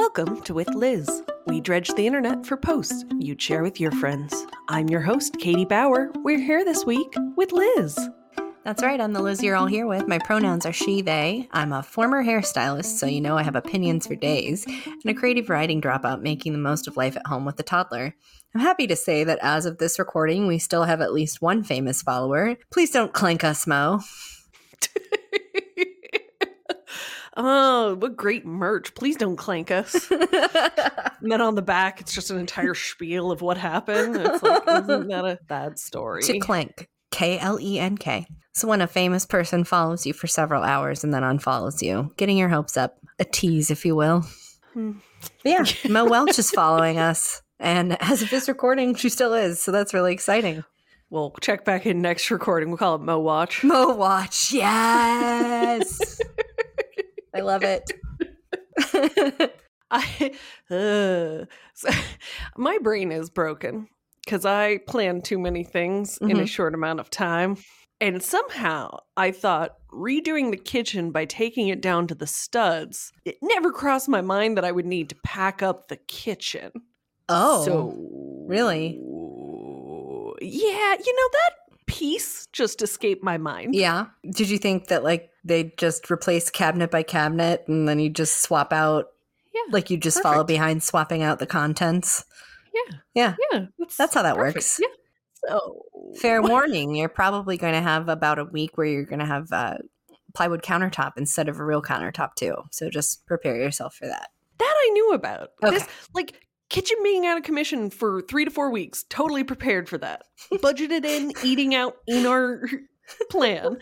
Welcome to With Liz. We dredge the internet for posts you'd share with your friends. I'm your host, Katie Bauer. We're here this week with Liz. That's right, I'm the Liz you're all here with. My pronouns are she, they. I'm a former hairstylist, so you know I have opinions for days, and a creative writing dropout making the most of life at home with a toddler. I'm happy to say that as of this recording, we still have at least one famous follower. Please don't clank us, Mo. Oh, what great merch. Please don't clank us. and then on the back, it's just an entire spiel of what happened. It's like, isn't that a bad story? to clank. K L E N K. So when a famous person follows you for several hours and then unfollows you, getting your hopes up, a tease, if you will. Hmm. Yeah, Mo Welch is following us. And as of this recording, she still is. So that's really exciting. We'll check back in next recording. We'll call it Mo Watch. Mo Watch, yes. I love it. I, uh, so, my brain is broken because I plan too many things in a Mhm. short amount of time. And somehow I thought redoing the kitchen by taking it down to the studs, it never crossed my mind that I would need to pack up the kitchen. Oh, so really? Yeah, you know, that piece just escaped my mind. yeah. Did you think that like they just replace cabinet by cabinet and then you just swap out, Yeah. like you just follow behind swapping out the contents? Yeah. Yeah. Yeah. That's how that perfect. works. Yeah. So Fair warning, you're probably going to have about a week where you're going to have uh, plywood countertop instead of a real countertop too. So just prepare yourself for that. That I knew about. Okay. This like kitchen being out of commission for three to four weeks. Totally prepared for that. Budgeted in, eating out in our plan.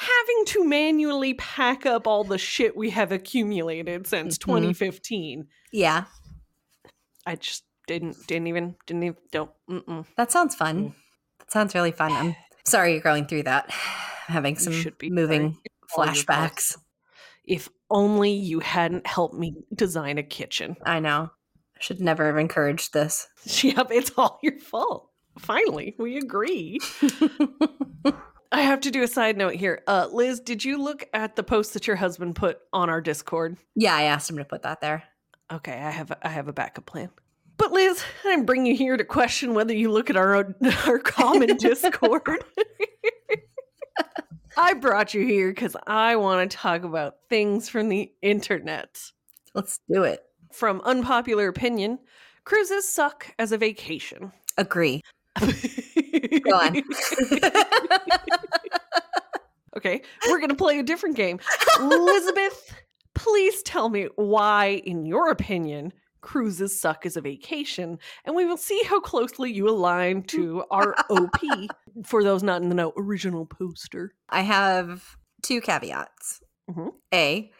Having to manually pack up all the shit we have accumulated since Mhm. 2015. Yeah, I just didn't didn't even didn't even don't mm-mm. that sounds fun. Mm. That sounds really fun. I'm sorry you're going through that. Having some moving sorry. It's all your fault. flashbacks. If only you hadn't helped me design a kitchen. I know. I should never have encouraged this. Yep, it's all your fault. Finally, we agree. I have to do a side note here. Uh, Liz, did you look at the post that your husband put on our Discord? yeah, I asked him to put that there. Okay, I have a, I have a backup plan. But Liz, I didn't bring you here to question whether you look at our own, our common Discord. I brought you here because I want to talk about things from the internet. Let's do it. From unpopular opinion, cruises suck as a vacation. Agree. Go on. okay, we're going to play a different game. Elizabeth, please tell me why, in your opinion, cruises suck as a vacation, and we will see how closely you align to our OP. For those not in the know, original poster. I have two caveats. Mhm. A,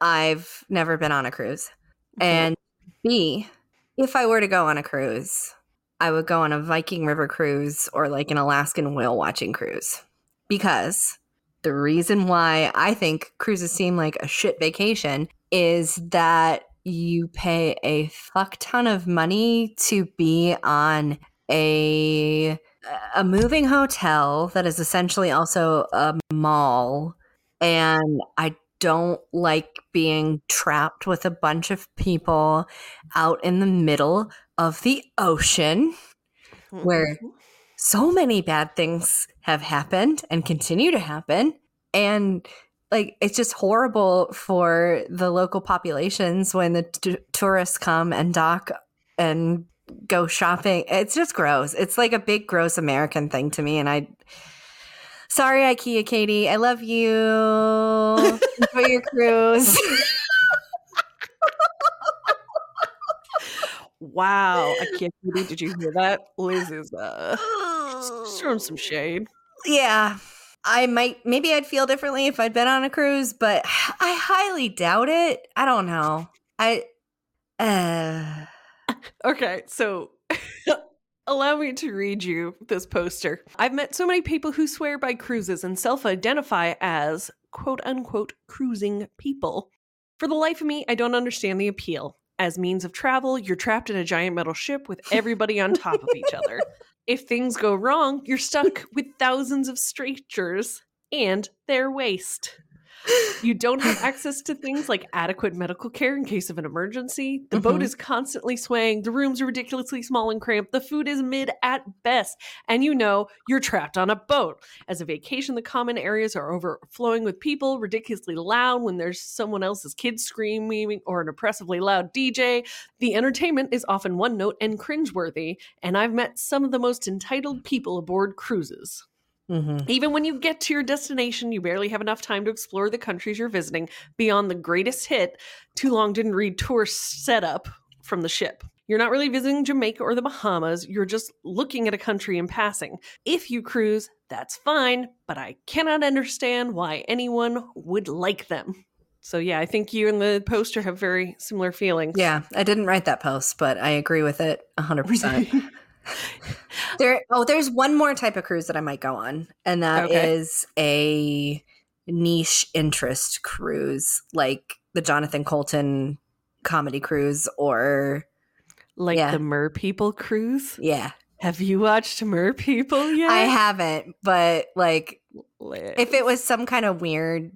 I've never been on a cruise. And B, if I were to go on a cruise, I would go on a Viking River cruise or like an Alaskan whale watching cruise. Because the reason why I think cruises seem like a shit vacation is that you pay a fuck ton of money to be on a a moving hotel that is essentially also a mall and I don't like being trapped with a bunch of people out in the middle of the ocean. Mm-hmm. Where- So many bad things have happened and continue to happen. And like, it's just horrible for the local populations when the t- tourists come and dock and go shopping. It's just gross. It's like a big, gross American thing to me. And I, sorry, IKEA Katie, I love you. Enjoy your cruise. Wow, I can't believe. Did you hear that? Liz is uh, throwing some shade. yeah i might maybe i'd feel differently if i'd been on a cruise but i highly doubt it i don't know i uh Okay, so allow me to read you this poster. I've met so many people who swear by cruises and self identify as quote unquote cruising people. For the life of me, I don't understand the appeal. As means of travel, you're trapped in a giant metal ship with everybody on top of each other. If things go wrong, you're stuck with thousands of strangers and their waste. You don't have access to things like adequate medical care in case of an emergency. The boat Mhm. is constantly swaying. The rooms are ridiculously small and cramped. The food is mid at best. And you know you're trapped on a boat. As a vacation, the common areas are overflowing with people, ridiculously loud when there's someone else's kids screaming or an oppressively loud DJ. The entertainment is often one note and cringeworthy. And I've met some of the most entitled people aboard cruises. Hmm Even when you get to your destination, you barely have enough time to explore the countries you're visiting beyond the greatest hit. Too long didn't read tour setup from the ship. You're not really visiting Jamaica or the Bahamas, you're just looking at a country in passing. If you cruise, that's fine, but I cannot understand why anyone would like them. So, yeah, I think you and the poster have very similar feelings. Yeah, I didn't write that post, but I agree with it 100%. there oh, there's one more type of cruise that I might go on, and that is Okay. a niche interest cruise, like the Jonathan Coulton comedy cruise or like Yeah. the Mer People cruise. yeah. Have you watched Mer People yet? I haven't, but like if it was some kind of weird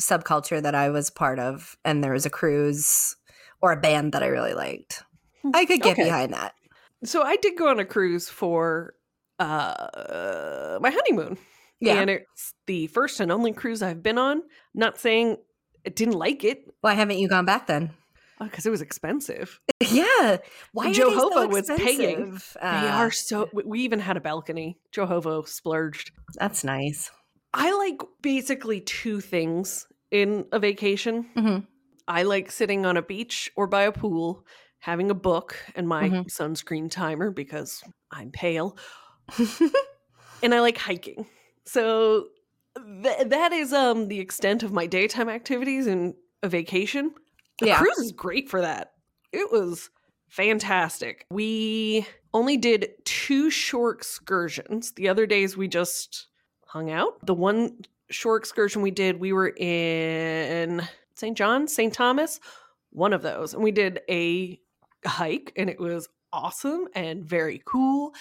subculture that I was part of and there was a cruise or a band that I really liked, I could get Okay. behind that. So I did go on a cruise for uh my honeymoon. Yeah. And it's the first and only cruise I've been on. Not saying I didn't like it Why haven't you gone back then? because it was expensive. Yeah. Why Jehovah so was paying. expensive? they are so we- we even had a balcony. Jehovah splurged. That's nice. I like basically two things in a vacation. Mhm. I like sitting on a beach or by a pool, having a book and my Mhm. sunscreen timer because I'm pale. and I like hiking. So th- that is um the extent of my daytime activities in a vacation. The Yeah. cruise is great for that. It was fantastic. We only did two short excursions. The other days we just hung out. The one short excursion we did, we were in St. John, St. Thomas, one of those. And we did a hike and it was awesome and very cool.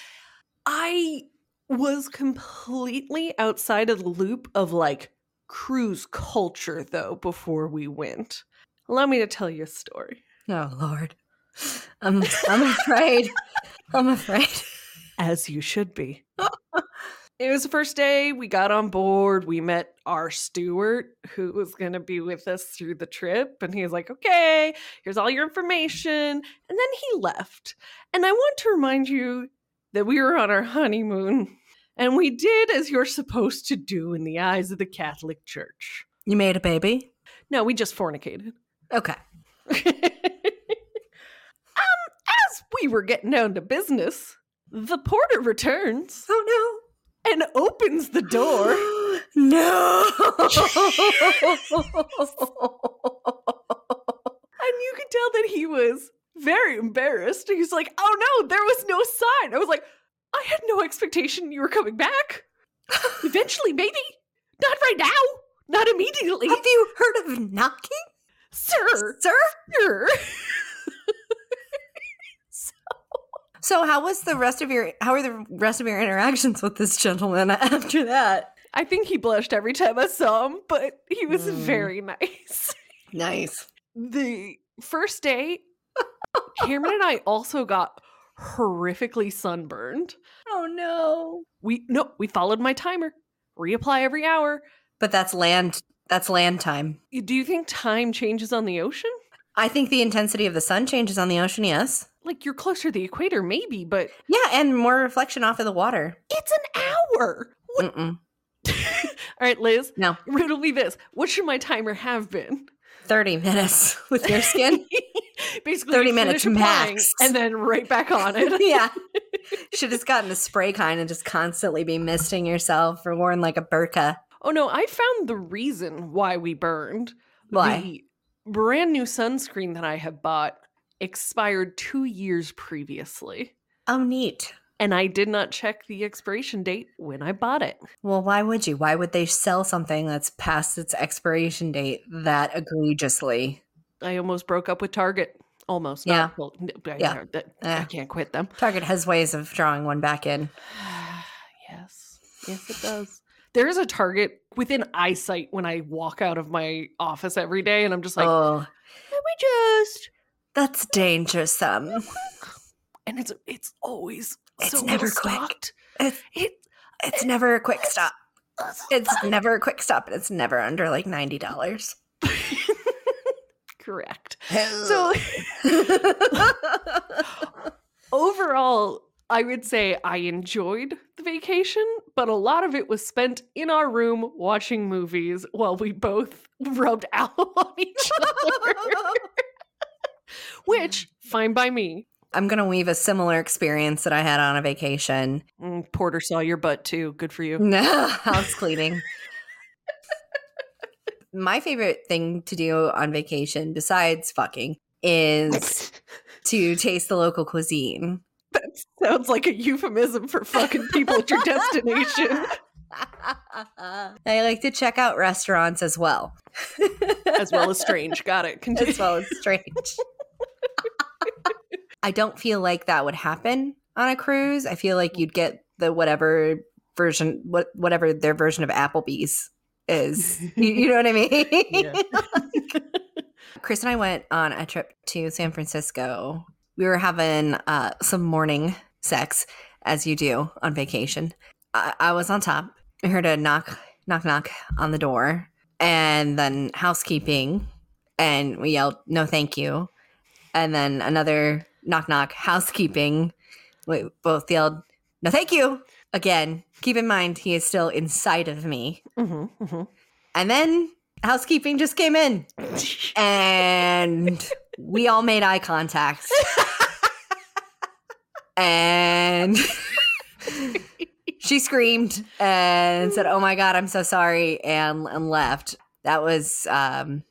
I was completely outside of the loop of like cruise culture though before we went. Allow me to tell you a story. oh Lord. I'm I'm afraid. I'm afraid. As you should be. It was the first day we got on board. We met our steward who was going to be with us through the trip. And he was like, okay, here's all your information. And then he left. And I want to remind you that we were on our honeymoon and we did as you're supposed to do in the eyes of the Catholic Church. You made a baby? No, we just fornicated. Okay. um, as we were getting down to business, the porter returns Oh and opens the door. no. And you could tell that he was very embarrassed. He's like, oh no, there was no sign. I was like, I had no expectation you were coming back. Eventually, maybe. Not right now. Not immediately. Have you heard of knocking? Sir. Sir? Sir. So how was the rest of your how were the rest of your interactions with this gentleman after that? I think he blushed every time I saw him, but he was Mm. very nice. Nice. the first day, Cameron and I also got horrifically sunburned. Oh no. We no, we followed my timer. Reapply every hour. But that's land that's land time. Do you think time changes on the ocean? I think the intensity of the sun changes on the ocean, yes. Like you're closer to the equator, maybe, but Yeah, and more reflection off of the water. it's an hour. All right, Liz. No. Riddle me this: What should my timer have been? 30 minutes with your skin. Basically, 30 minutes max. and then right back on it. yeah. Should have gotten a spray kind and just constantly be misting yourself or worn like a burqa. Oh no, I found the reason why we burned. Why? The brand new sunscreen that I have bought expired two years previously. Oh, neat. And I did not check the expiration date when I bought it. Well, why would you? Why would they sell something that's past its expiration date that egregiously? I almost broke up with Target. Almost. Yeah. Not, well, I, Yeah. Eh. I can't quit them. Target has ways of drawing one back in. yes. Yes, it does. There's a Target within eyesight when I walk out of my office every day, and I'm just like, oh, let me just. That's dangersome. Um. And it's it's always It's so never quick. It's It it's never a quick stop. It's never a quick stop, and it's never under like ninety dollars. correct. So overall, I would say I enjoyed the vacation, but a lot of it was spent in our room watching movies while we both rubbed aloe on each other. Which, fine by me. I'm gonna weave a similar experience that I had on a vacation. Mm, Porter saw your butt too. Good for you. No, House cleaning. My favorite thing to do on vacation, besides fucking, is to taste the local cuisine. That sounds like a euphemism for fucking people at your destination, I like to check out restaurants as well. as well as strange. Got it. Continue. as well as strange. I don't feel like that would happen on a cruise. I feel like you'd get the whatever version, what whatever their version of Applebee's is. you, you know what I mean? Yeah. Chris and I went on a trip to San Francisco. We were having uh, some morning sex, as you do on vacation. I, I was on top. I heard a knock, knock, knock on the door, and then housekeeping, and we yelled, "No, thank you!" And then another knock, knock, housekeeping. We both yelled, "No, thank you!" Again, keep in mind he is still inside of me. Mhm, mhm. And then housekeeping just came in and we all made eye contact. and she screamed and said, "Oh my god, I'm so sorry," and and left. That was um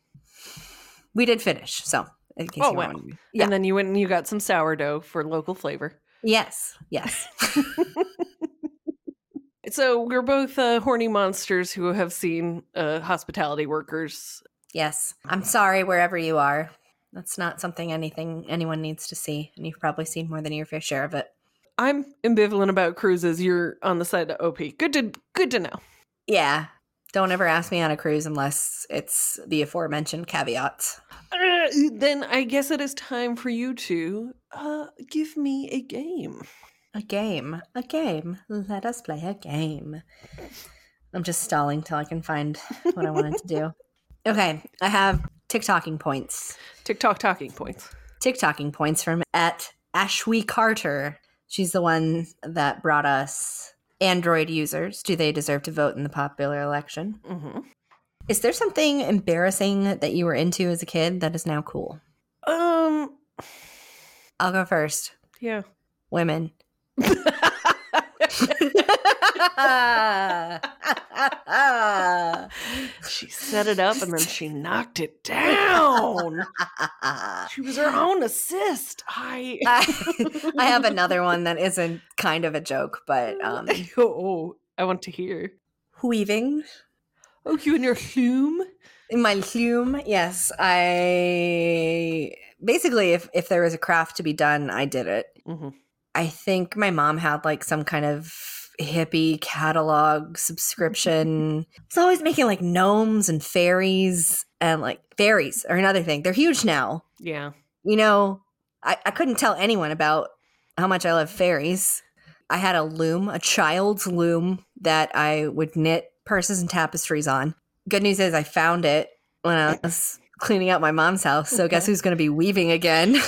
we did finish. So, in case Oh, you wow. wondering. Yeah. And then you went and you got some sourdough for local flavor. Yes. Yes. So we're both uh, horny monsters who have seen uh, hospitality workers. yes. I'm sorry wherever you are. That's not something anything anyone needs to see, and you've probably seen more than your fair share of it. I'm ambivalent about cruises. You're on the side of OP. Good to good to know. Yeah. Don't ever ask me on a cruise unless it's the aforementioned caveats. Uh, then I guess it is time for you to uh, give me a game. A game. A game. Let us play a game. I'm just stalling till I can find what I wanted to do. Okay. I have TikToking points. TikTok talking points. TikToking points from at Ashwee Carter. She's the one that brought us Android users. Do they deserve to vote in the popular election? hmm Is there something embarrassing that you were into as a kid that is now cool? Um. I'll go first. Yeah. Women. she set it up and then she knocked it down. She was her own assist. I. I, I have another one that isn't kind of a joke, but um, oh, I want to hear. weaving Oh, you and your hume. in my plume. Yes, I basically, if if there was a craft to be done, I did it. Mm-hmm. I think my mom had like some kind of hippie catalog subscription. It's always making like gnomes and fairies and like fairies are another thing. They're huge now. Yeah. You know, I, I couldn't tell anyone about how much I love fairies. I had a loom, a child's loom that I would knit purses and tapestries on. Good news is I found it when I was cleaning out my mom's house. So guess who's going to be weaving again?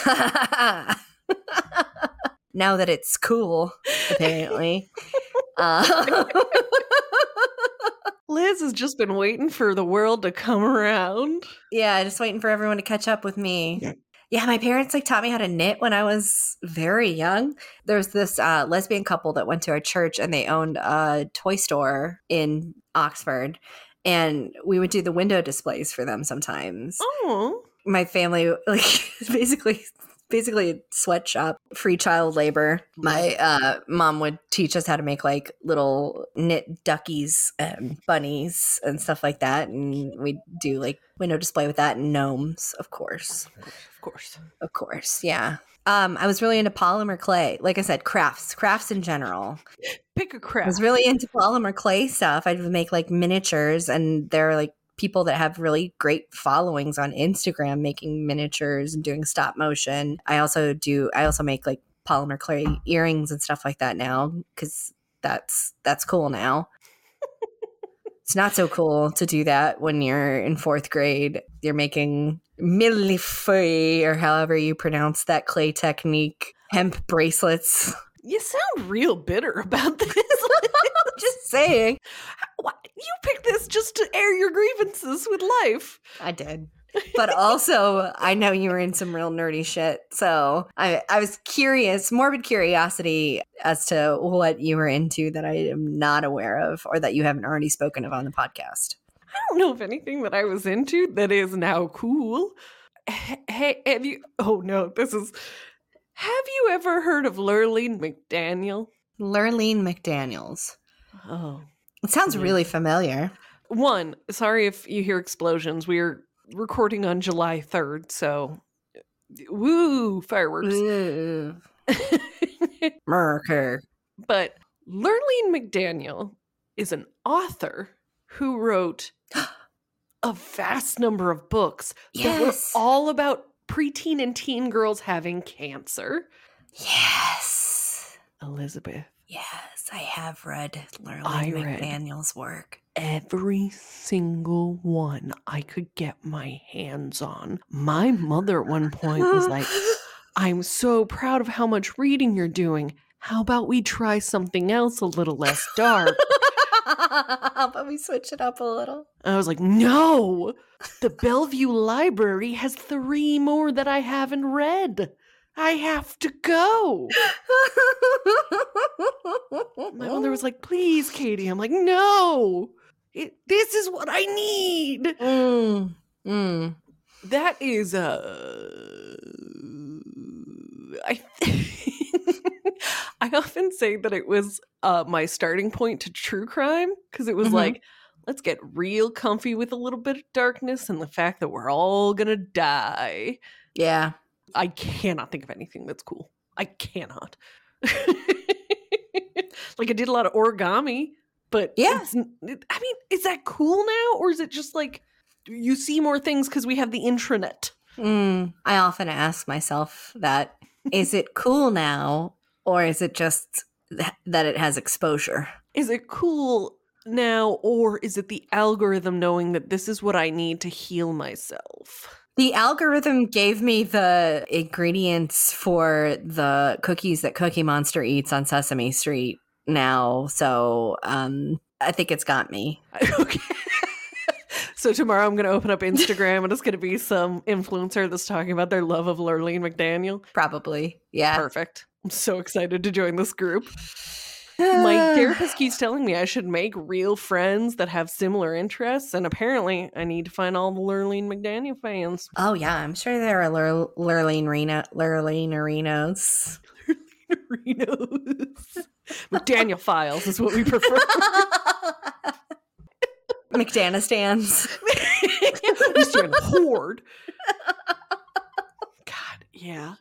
now that it's cool, apparently. Uh, Liz has just been waiting for the world to come around. yeah, just waiting for everyone to catch up with me. Yeah, my parents like taught me how to knit when I was very young. There's this uh, lesbian couple that went to our church and they owned a toy store in Oxford, and we would do the window displays for them sometimes. Oh. My family like basically basically a sweatshop, free child labor. My uh, mom would teach us how to make like little knit duckies and bunnies and stuff like that, and we'd do like window display with that and gnomes, of course. Of course. Of course, yeah. Um, I was really into polymer clay. Like I said, crafts, crafts in general. Pick a craft. I was really into polymer clay stuff. I'd make like miniatures, and they're like people that have really great followings on Instagram making miniatures and doing stop motion. I also do. I also make like polymer clay earrings and stuff like that now because that's that's cool now. it's not so cool to do that when you're in fourth grade. You're making millefeuille or however you pronounce that clay technique hemp bracelets. you sound real bitter about this. Just saying. You picked this just to air your grievances with life. I did. But also, I know you were in some real nerdy shit. So I, I was curious, morbid curiosity as to what you were into that I am not aware of or that you haven't already spoken of on the podcast. I don't know if anything that I was into that is now cool. Hey, have you? Oh no, this is. Have you ever heard of Lurlene McDaniel? Lurlene McDaniels. Oh, It sounds really familiar. one. Sorry if you hear explosions. We're recording on July third, so woo fireworks. Ooh. Murker. but Lurlene McDaniel is an author who wrote a vast number of books that were all about preteen and teen girls having cancer. Yes. Elizabeth, Yes, I have read Lurlene I read- McDaniels' work. every single one I could get my hands on. My mother at one point was like, I'm so proud of how much reading you're doing. How about we try something else a little less dark? but we switch it up a little. I was like, no, the Bellevue Library has three more that I haven't read. I have to go. My mother was like, please, Katie. I'm like, no, it, this is what I need. Mm, mm. That is, uh, I, I often say that it was uh, my starting point to true crime because it was Mhm. like, let's get real comfy with a little bit of darkness and the fact that we're all gonna die. Yeah. I cannot think of anything that's cool. I cannot. like I did a lot of origami, but Yeah. it- I mean, is that cool now, or is it just like you see more things because we have the intranet? Mm. I often ask myself that is it cool now or is it just th- that it has exposure? Is it cool now, or is it the algorithm knowing that this is what I need to heal myself? The algorithm gave me the ingredients for the cookies that Cookie Monster eats on Sesame Street now. So um, I think it's got me. okay. so tomorrow I'm going to open up Instagram and it's going to be some influencer that's talking about their love of Lurlene McDaniel. Probably. Yeah. Perfect. I'm so excited to join this group. My therapist keeps telling me I should make real friends that have similar interests, and apparently I need to find all the Lurlene McDaniel fans. Oh, yeah. I'm sure there are Lur- Lurlene Reno- Lurlene Arenos. Renos. McDaniel files is what we prefer. McDanistans. we stand horde. God, yeah.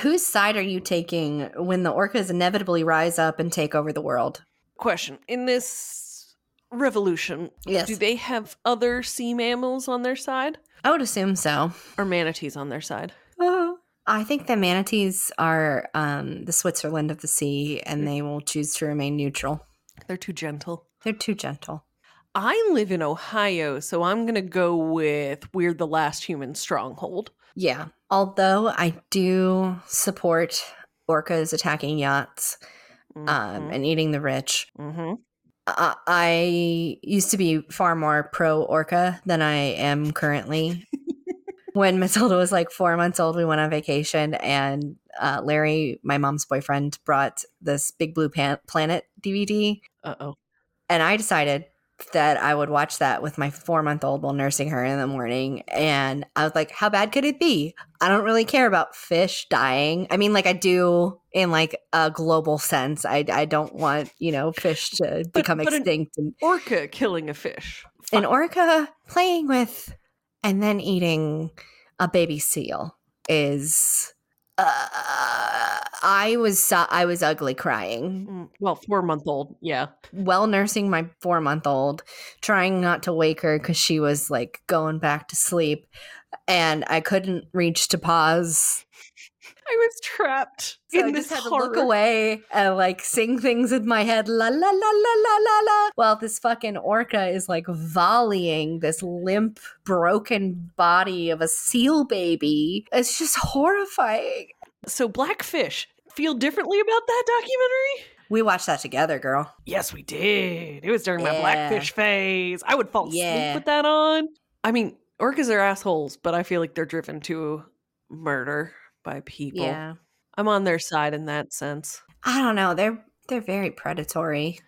Whose side are you taking when the orcas inevitably rise up and take over the world? Question: In this revolution, Yes. do they have other sea mammals on their side, I would assume so. or manatees on their side? I think the manatees are um, the Switzerland of the sea and they will choose to remain neutral. They're too gentle. They're too gentle. I live in Ohio, so I'm gonna go with "We're the Last Human Stronghold." Yeah. Although I do support orcas attacking yachts um, and eating the rich. hmm Uh, I used to be far more pro orca than I am currently. when Matilda was like four months old, we went on vacation, and uh, Larry, my mom's boyfriend, brought this Big Blue Pan- Planet DVD, Uh oh. and I decided that I would watch that with my four month old while nursing her in the morning. And I was like, how bad could it be? I don't really care about fish dying. I mean, like I do in like a global sense. I I don't want you know fish to become but extinct and Orca killing a fish. an orca playing with and then eating a baby seal is Uh, I was I was ugly crying Mm, Well, four month old. Yeah. Well, nursing my four month old, trying not to wake her because she was like going back to sleep, and I couldn't reach to pause. I was trapped So in I this just had to horror. look away and like sing things in my head, la la la la la la la. While this fucking orca is like volleying this limp, broken body of a seal baby. It's just horrifying. So, Blackfish, feel differently about that documentary? We watched that together, girl. Yes, we did. It was during my Blackfish phase. I would fall asleep Yeah. with that on. I mean, orcas are assholes, but I feel like they're driven to murder by people. Yeah. I'm on their side in that sense. I don't know. They're they're very predatory.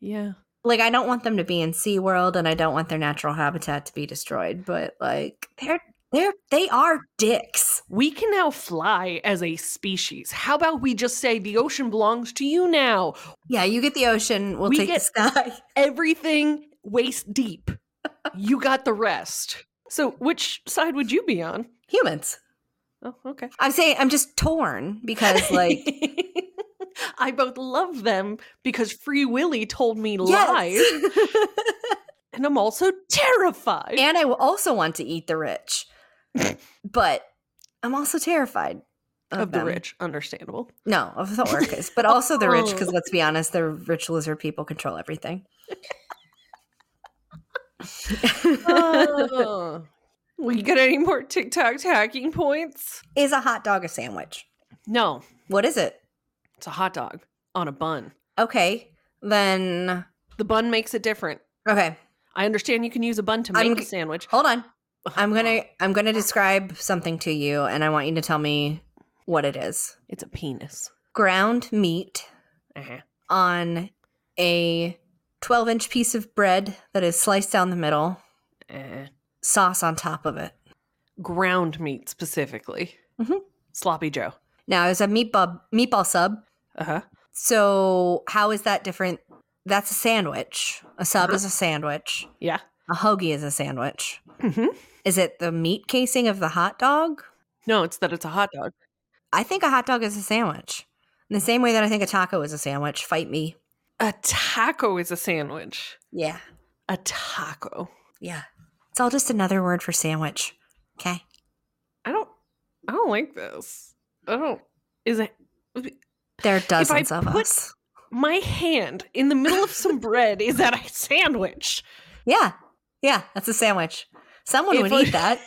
Yeah. Like I don't want them to be in SeaWorld and I don't want their natural habitat to be destroyed, but like they're they're they are dicks. We can now fly as a species. How about we just say the ocean belongs to you now? Yeah, you get the ocean, we'll We take get- the sky. Everything waist deep. you got the rest. So, which side would you be on? Humans. Oh, okay. I'm saying I'm just torn because like I both love them because Free Willy told me lies, yes. and I'm also terrified. and I also want to eat the rich. but I'm also terrified of, of the them. rich, understandable. No, of the orcas, but also the rich because let's be honest, the rich lizard people control everything. Oh. You get any more TikTok hacking points? Is a hot dog a sandwich? No, What is it? it's a hot dog on a bun. Okay, then The bun makes it different. okay. I understand you can use a bun to I'm make a sandwich. Hold on. I'm gonna I'm gonna describe something to you, and I want you to tell me what it is. It's a penis. Ground meat Uh-huh. on a 12 inch piece of bread that is sliced down the middle, Uh, sauce on top of it. ground meat specifically. Mhm. Sloppy Joe. Now, it's a meatball meatball sub. Uh huh. So, how is that different? That's a sandwich. A sub is a sandwich. Yeah. A hoagie is a sandwich. hmm Is it the meat casing of the hot dog? No, it's that it's a hot dog. I think a hot dog is a sandwich. In the same way that I think a taco is a sandwich. Fight me. A taco is a sandwich. Yeah. A taco. Yeah. It's all just another word for sandwich. Okay. I don't. I don't like this. I don't. Is it? There are dozens of put- us. My hand in the middle of some bread is that a sandwich. Yeah. Yeah. That's a sandwich. Someone If would I- eat that.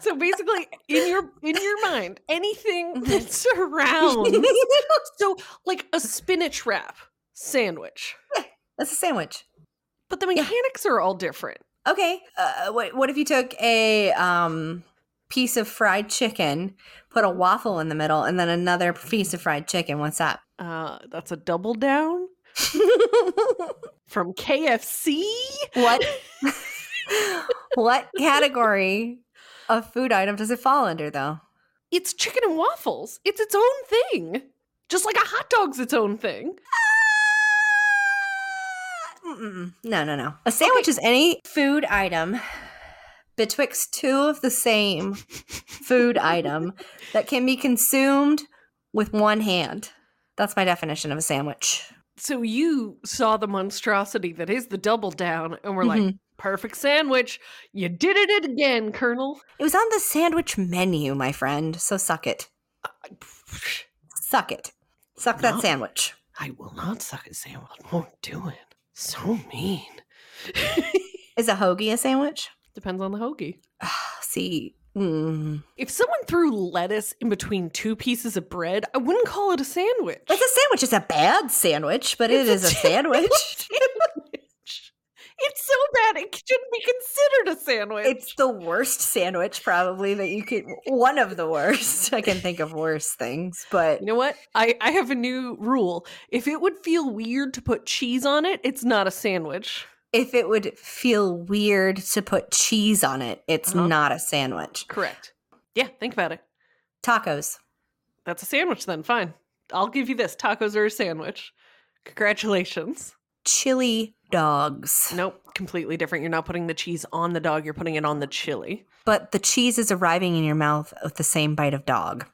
So basically, in your in your mind, anything mm-hmm. that surrounds. So, like a spinach wrap sandwich, That's a sandwich. but the Yeah. mechanics are all different. Okay. Uh, what, what if you took a um, piece of fried chicken, put a waffle in the middle, and then another piece of fried chicken? What's that? Uh, that's a double down from KFC. what? what category of food item does it fall under, though? It's chicken and waffles. It's its own thing. Just like a hot dog's its own thing. Mm-mm. No, no, no. A sandwich is any food item betwixt two of the same food item that can be consumed with one hand. That's my definition of a sandwich. So you saw the monstrosity that is the double down, and we're like, Mhm. perfect sandwich. You did it again, Colonel. It was on the sandwich menu, my friend. So suck it. Suck it. Suck that sandwich. I will not suck a sandwich. I Won't do it. So mean. Is a hoagie a sandwich? Depends on the hoagie. See, mm. If someone threw lettuce in between two pieces of bread, I wouldn't call it a sandwich. it's a sandwich. It's a bad sandwich, but it It's is a sandwich. It's so bad it shouldn't be considered a sandwich. It's the worst sandwich, probably that you could. One of the worst. I can think of worse things, but you know what? I, I have a new rule. If it would feel weird to put cheese on it, it's not a sandwich. if it would feel weird to put cheese on it, it's Uh-huh. not a sandwich. Correct. Yeah, think about it. Tacos. That's a sandwich then. Fine. I'll give you this. Tacos are a sandwich. Congratulations. Chili dogs. Nope, completely different. You're not putting the cheese on the dog, you're putting it on the chili. But the cheese is arriving in your mouth with the same bite of dog.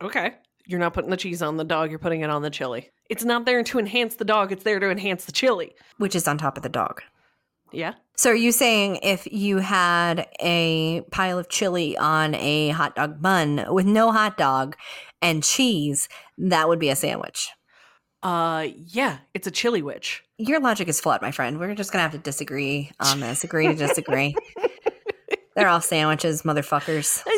Okay. You're not putting the cheese on the dog, you're putting it on the chili. It's not there to enhance the dog, it's there to enhance the chili. which is on top of the dog. Yeah? So are you saying if you had a pile of chili on a hot dog bun with no hot dog and cheese, that would be a sandwich? Uh yeah, it's a chili witch. Your logic is flawed, my friend. We're just gonna have to disagree on this. Agree to disagree. They're all sandwiches, motherfuckers.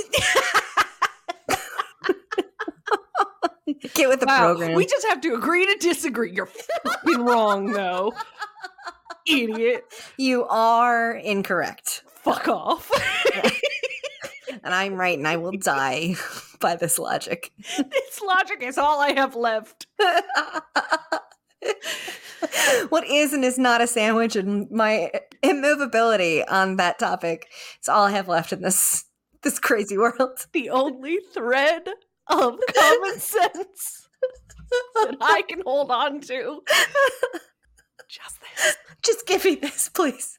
Get with the Wow, program. We just have to agree to disagree. You're fucking wrong though. Idiot. you are incorrect. Fuck off. And I'm right, and I will die by this logic. this logic is all I have left. what is and is not a sandwich and my immovability on that topic is all I have left in this this crazy world. The only thread of common sense that I can hold on to. Just this. Just give me this, please.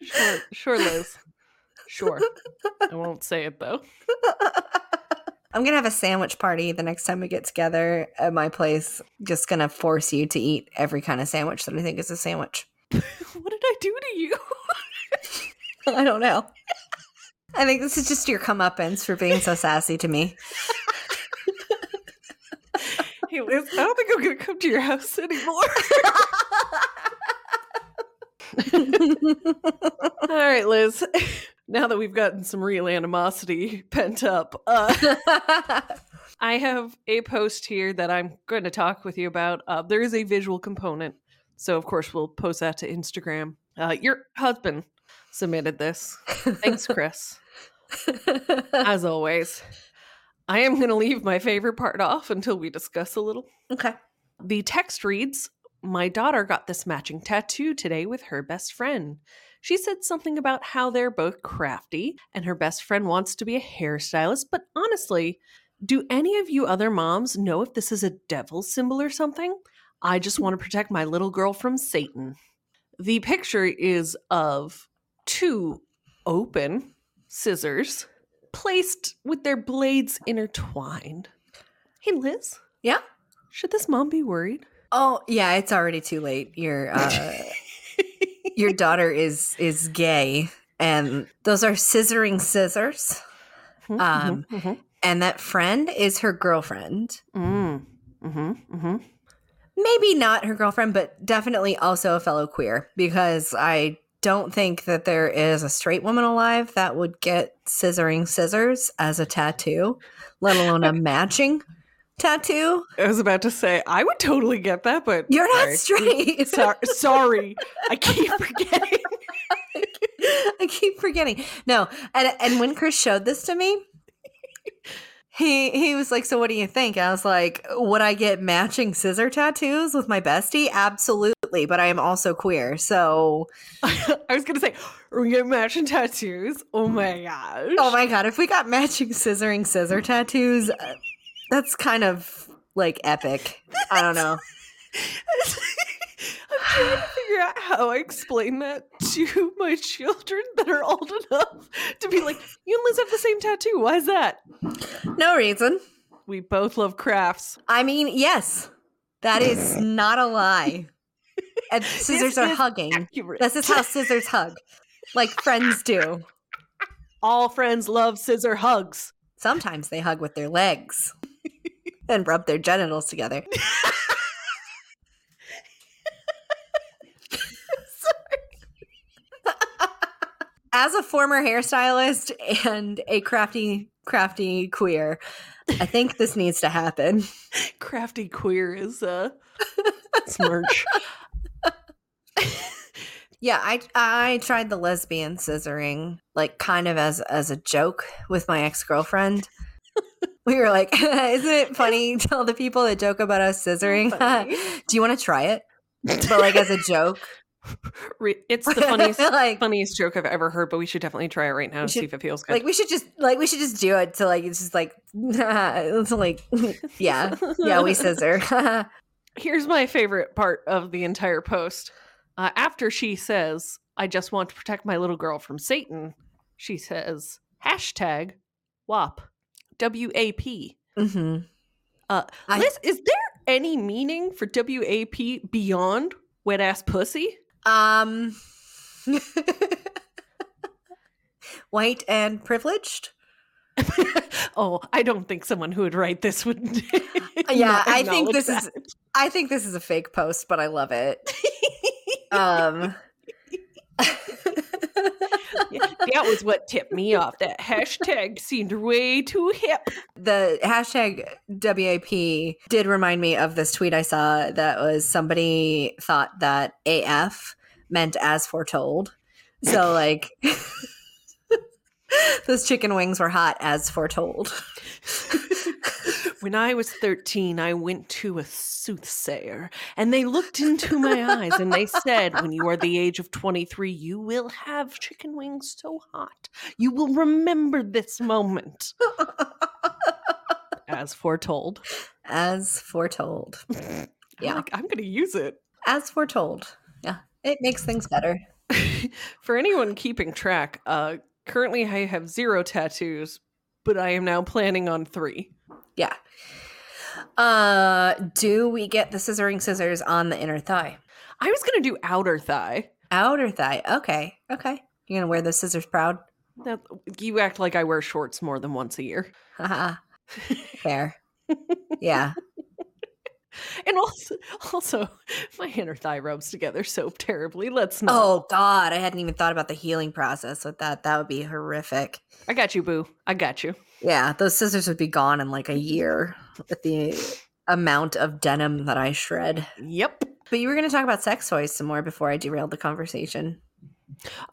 Sure, sure, Liz. Sure. I won't say it though. I'm gonna have a sandwich party the next time we get together at my place. Just gonna force you to eat every kind of sandwich that I think is a sandwich. What did I do to you? I don't know. I think this is just your comeuppance for being so sassy to me. Hey, Liz, I don't think I'm gonna come to your house anymore. All right, Liz. Now that we've gotten some real animosity pent up, uh, I have a post here that I'm going to talk with you about. Uh, there is a visual component, so of course we'll post that to Instagram. Uh, your husband submitted this. Thanks, Chris. As always, I am going to leave my favorite part off until we discuss a little. okay. The text reads My daughter got this matching tattoo today with her best friend. She said something about how they're both crafty and her best friend wants to be a hairstylist, but honestly, do any of you other moms know if this is a devil symbol or something? I just want to protect my little girl from Satan. The picture is of two open scissors placed with their blades intertwined. Hey, Liz, Yeah. should this mom be worried? Oh yeah, it's already too late. Your uh, your daughter is is gay, and those are scissoring scissors. Um, mm-hmm, And that friend is her girlfriend. mm, mm-hmm, mm-hmm. Maybe not her girlfriend, but definitely also a fellow queer. Because I don't think that there is a straight woman alive that would get scissoring scissors as a tattoo, let alone a matching tattoo. I was about to say I would totally get that, but You're not straight. Sor- sorry, I keep forgetting. I keep forgetting. No, and and when Chris showed this to me, he he was like, "So what do you think?" I was like, "Would I get matching scissor tattoos with my bestie? Absolutely, but I am also queer, so I was gonna say, are we getting matching tattoos? Oh my gosh! oh my god, if we got matching scissoring scissor tattoos, uh, that's kind of like epic. I don't know. I'm trying to figure out how I explain that to my children that are old enough to be like, you and Liz have the same tattoo. Why is that? No reason. We both love crafts. I mean, yes, that is not a lie. And scissors are hugging. Accurate. This is how scissors hug, like friends do. All friends love scissor hugs. Sometimes they hug with their legs and rub their genitals together. As a former hairstylist and a crafty, crafty queer, I think this needs to happen. Crafty queer is uh smirch. Yeah, I I tried the lesbian scissoring like kind of as as a joke with my ex girlfriend. we were like, "Isn't it funny to all the people that joke about us scissoring? Do you want to try it?" But like as a joke, It's the funniest like funniest joke I've ever heard, but we should definitely try it right now to see if it feels good. like we should just like we should just do it to like it's just like it's like yeah yeah we scissor. Here's my favorite part of the entire post. Uh, after she says, I just want to protect my little girl from Satan, she says, hashtag WAP. W A P. Mm-hmm. Uh, I- Liz, is there any meaning for WAP beyond wet ass pussy? Um, white and privileged. oh, I don't think someone who would write this would. Yeah, I think this is- I think this is a fake post, but I love it. Um, that was what tipped me off. That hashtag seemed way too hip. the hashtag WAP did remind me of this tweet I saw that was somebody thought that AF meant as foretold. So, like, those chicken wings were hot as foretold. When I was 13, I went to a soothsayer and they looked into my eyes and they said, When you are the age of 23, you will have chicken wings so hot. You will remember this moment. As foretold. as foretold. Yeah. like, I'm going to use it. As foretold. Yeah. It makes things better. For anyone keeping track, uh, currently I have zero tattoos, but I am now planning on three. Yeah. Uh do we get the scissoring scissors on the inner thigh? I was going to do outer thigh. Outer thigh. Okay. Okay. You're gonna wear those scissors proud? That, you act like I wear shorts more than once a year. Fair. Yeah. And also, also, my inner thigh rubs together so terribly. Let's not. Oh God, I hadn't even thought about the healing process with that. That would be horrific. I got you, boo. I got you. Yeah, those scissors would be gone in like a year with the amount of denim that I shred. Yep. But you were going to talk about sex toys some more before I derailed the conversation.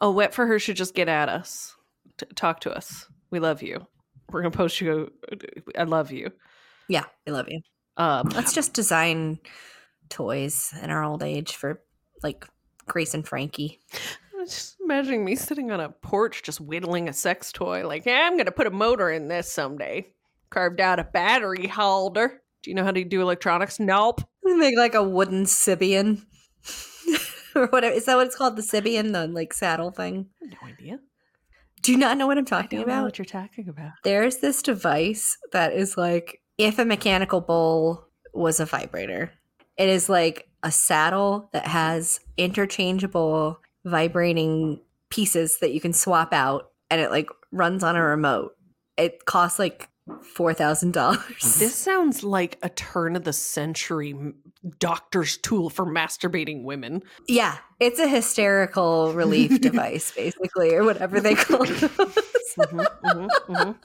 Oh, Wet for Her should just get at us. T- talk to us. We love you. We're going to post you. I love you. Yeah, I love you. Um, Let's just design toys in our old age for like Grace and Frankie. Just imagining me sitting on a porch just whittling a sex toy. Like, yeah, I'm going to put a motor in this someday. Carved out a battery holder. Do you know how to do electronics? Nope. Make like a wooden Sybian. or whatever. Is that what it's called? The Sybian, the like saddle thing? No idea. Do you not know what I'm I talking about? what you're talking about. There's this device that is like if a mechanical bull was a vibrator. It is like a saddle that has interchangeable vibrating pieces that you can swap out and it like runs on a remote. It costs like four thousand dollars. This sounds like a turn of the century doctor's tool for masturbating women. Yeah, it's a hysterical relief device, basically, or whatever they call it. Mhm, mhm, mhm.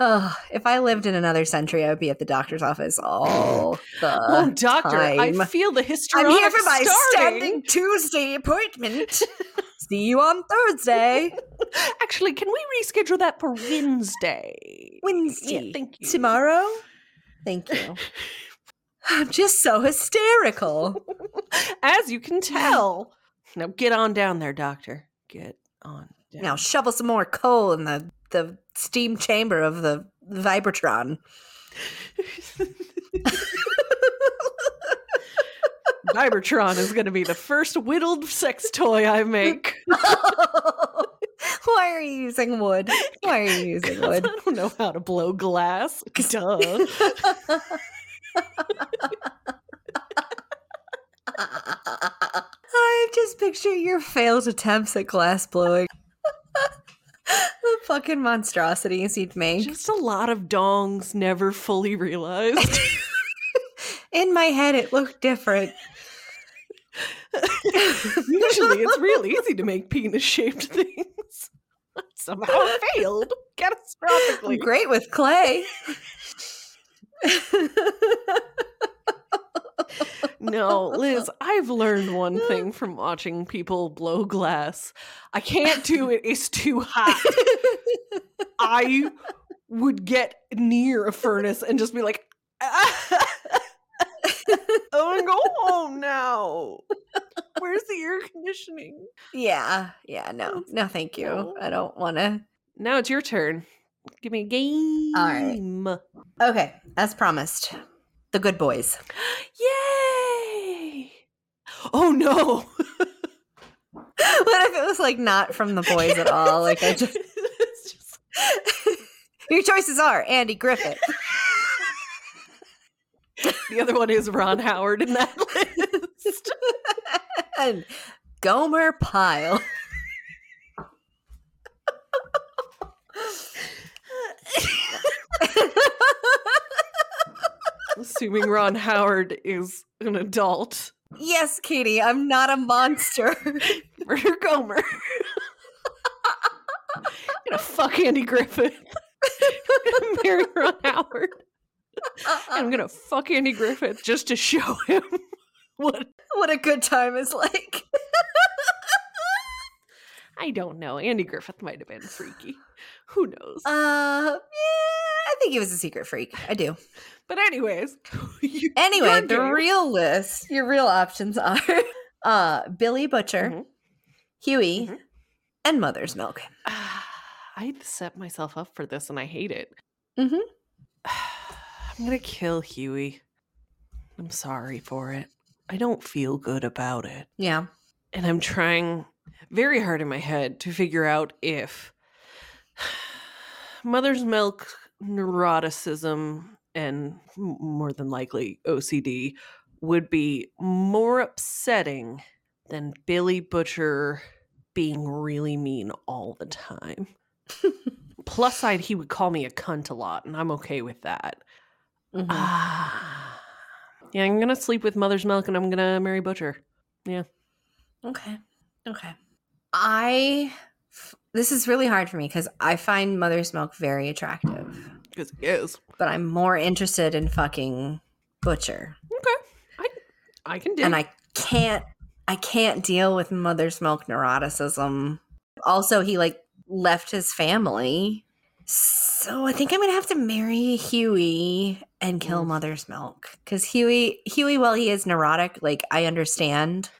Oh, if I lived in another century, I would be at the doctor's office all the oh, doctor, I feel the I'm histrionics here for my starting. standing Tuesday appointment. See you on Thursday. Actually, can we reschedule that for Wednesday? Wednesday. Yeah, thank you. Tomorrow? Thank you. I'm just so hysterical. As you can tell. Now get on down there, doctor. Get on down. Now shovel some more coal in the, the steam chamber of the Vibratron. Cybertron is going to be the first whittled sex toy I make. Why are you using wood? Why are you using wood? I don't know how to blow glass. Duh. I just picture your failed attempts at glass blowing. The fucking monstrosities you'd make. Just a lot of dongs never fully realized. In my head, it looked different. Usually it's real easy to make penis shaped things. Somehow it failed I'm catastrophically. great with clay. No, Liz, I've learned one thing from watching people blow glass. I can't do it, it's too hot. I would get near a furnace and just be like, I want to go home now. Where's the air conditioning? yeah, yeah, no, no, thank you. No. I don't want to. Now it's your turn. Give me a game. right. Okay, as promised, the good boys. Yay! Oh no. what if it was like not from the boys at all? Like I just just- your choices are Andy Griffith. the other one is Ron Howard in that list. and Gomer Pyle. Assuming Ron Howard is an adult. yes, Katie, I'm not a monster. Murder Gomer. I'm gonna fuck Andy Griffith. gonna marry Ron Howard. I'm gonna fuck Andy Griffith just to show him what what a good time is like. I don't know. Andy Griffith might have been freaky. Who knows? Uh, yeah, think he was a secret freak. I do. but anyways, you- Anyway, the game. real list, your real options are uh Billy Butcher, Mhm. Huey, Mhm. and Mother's Milk. I set myself up for this and I hate it. Mhm. I'm gonna kill Huey. I'm sorry for it. I don't feel good about it. Yeah. And I'm trying very hard in my head to figure out if mother's milk neuroticism and more than likely OCD would be more upsetting than Billy Butcher being really mean all the time. Plus side, he would call me a cunt a lot, and I'm okay with that. Mhm. Ah. Yeah, I'm gonna sleep with mother's milk and I'm gonna marry Butcher. Yeah. Okay. Okay. I this is really hard for me because I find Mother's Milk very attractive, Because he is. but I'm more interested in fucking Butcher, Okay. I I can do and I can't. I can't deal with Mother's Milk neuroticism. Also, he like left his family, so I think I'm gonna have to marry Huey and kill. Mother's Milk because Huey, Huey, while he is neurotic, like I understand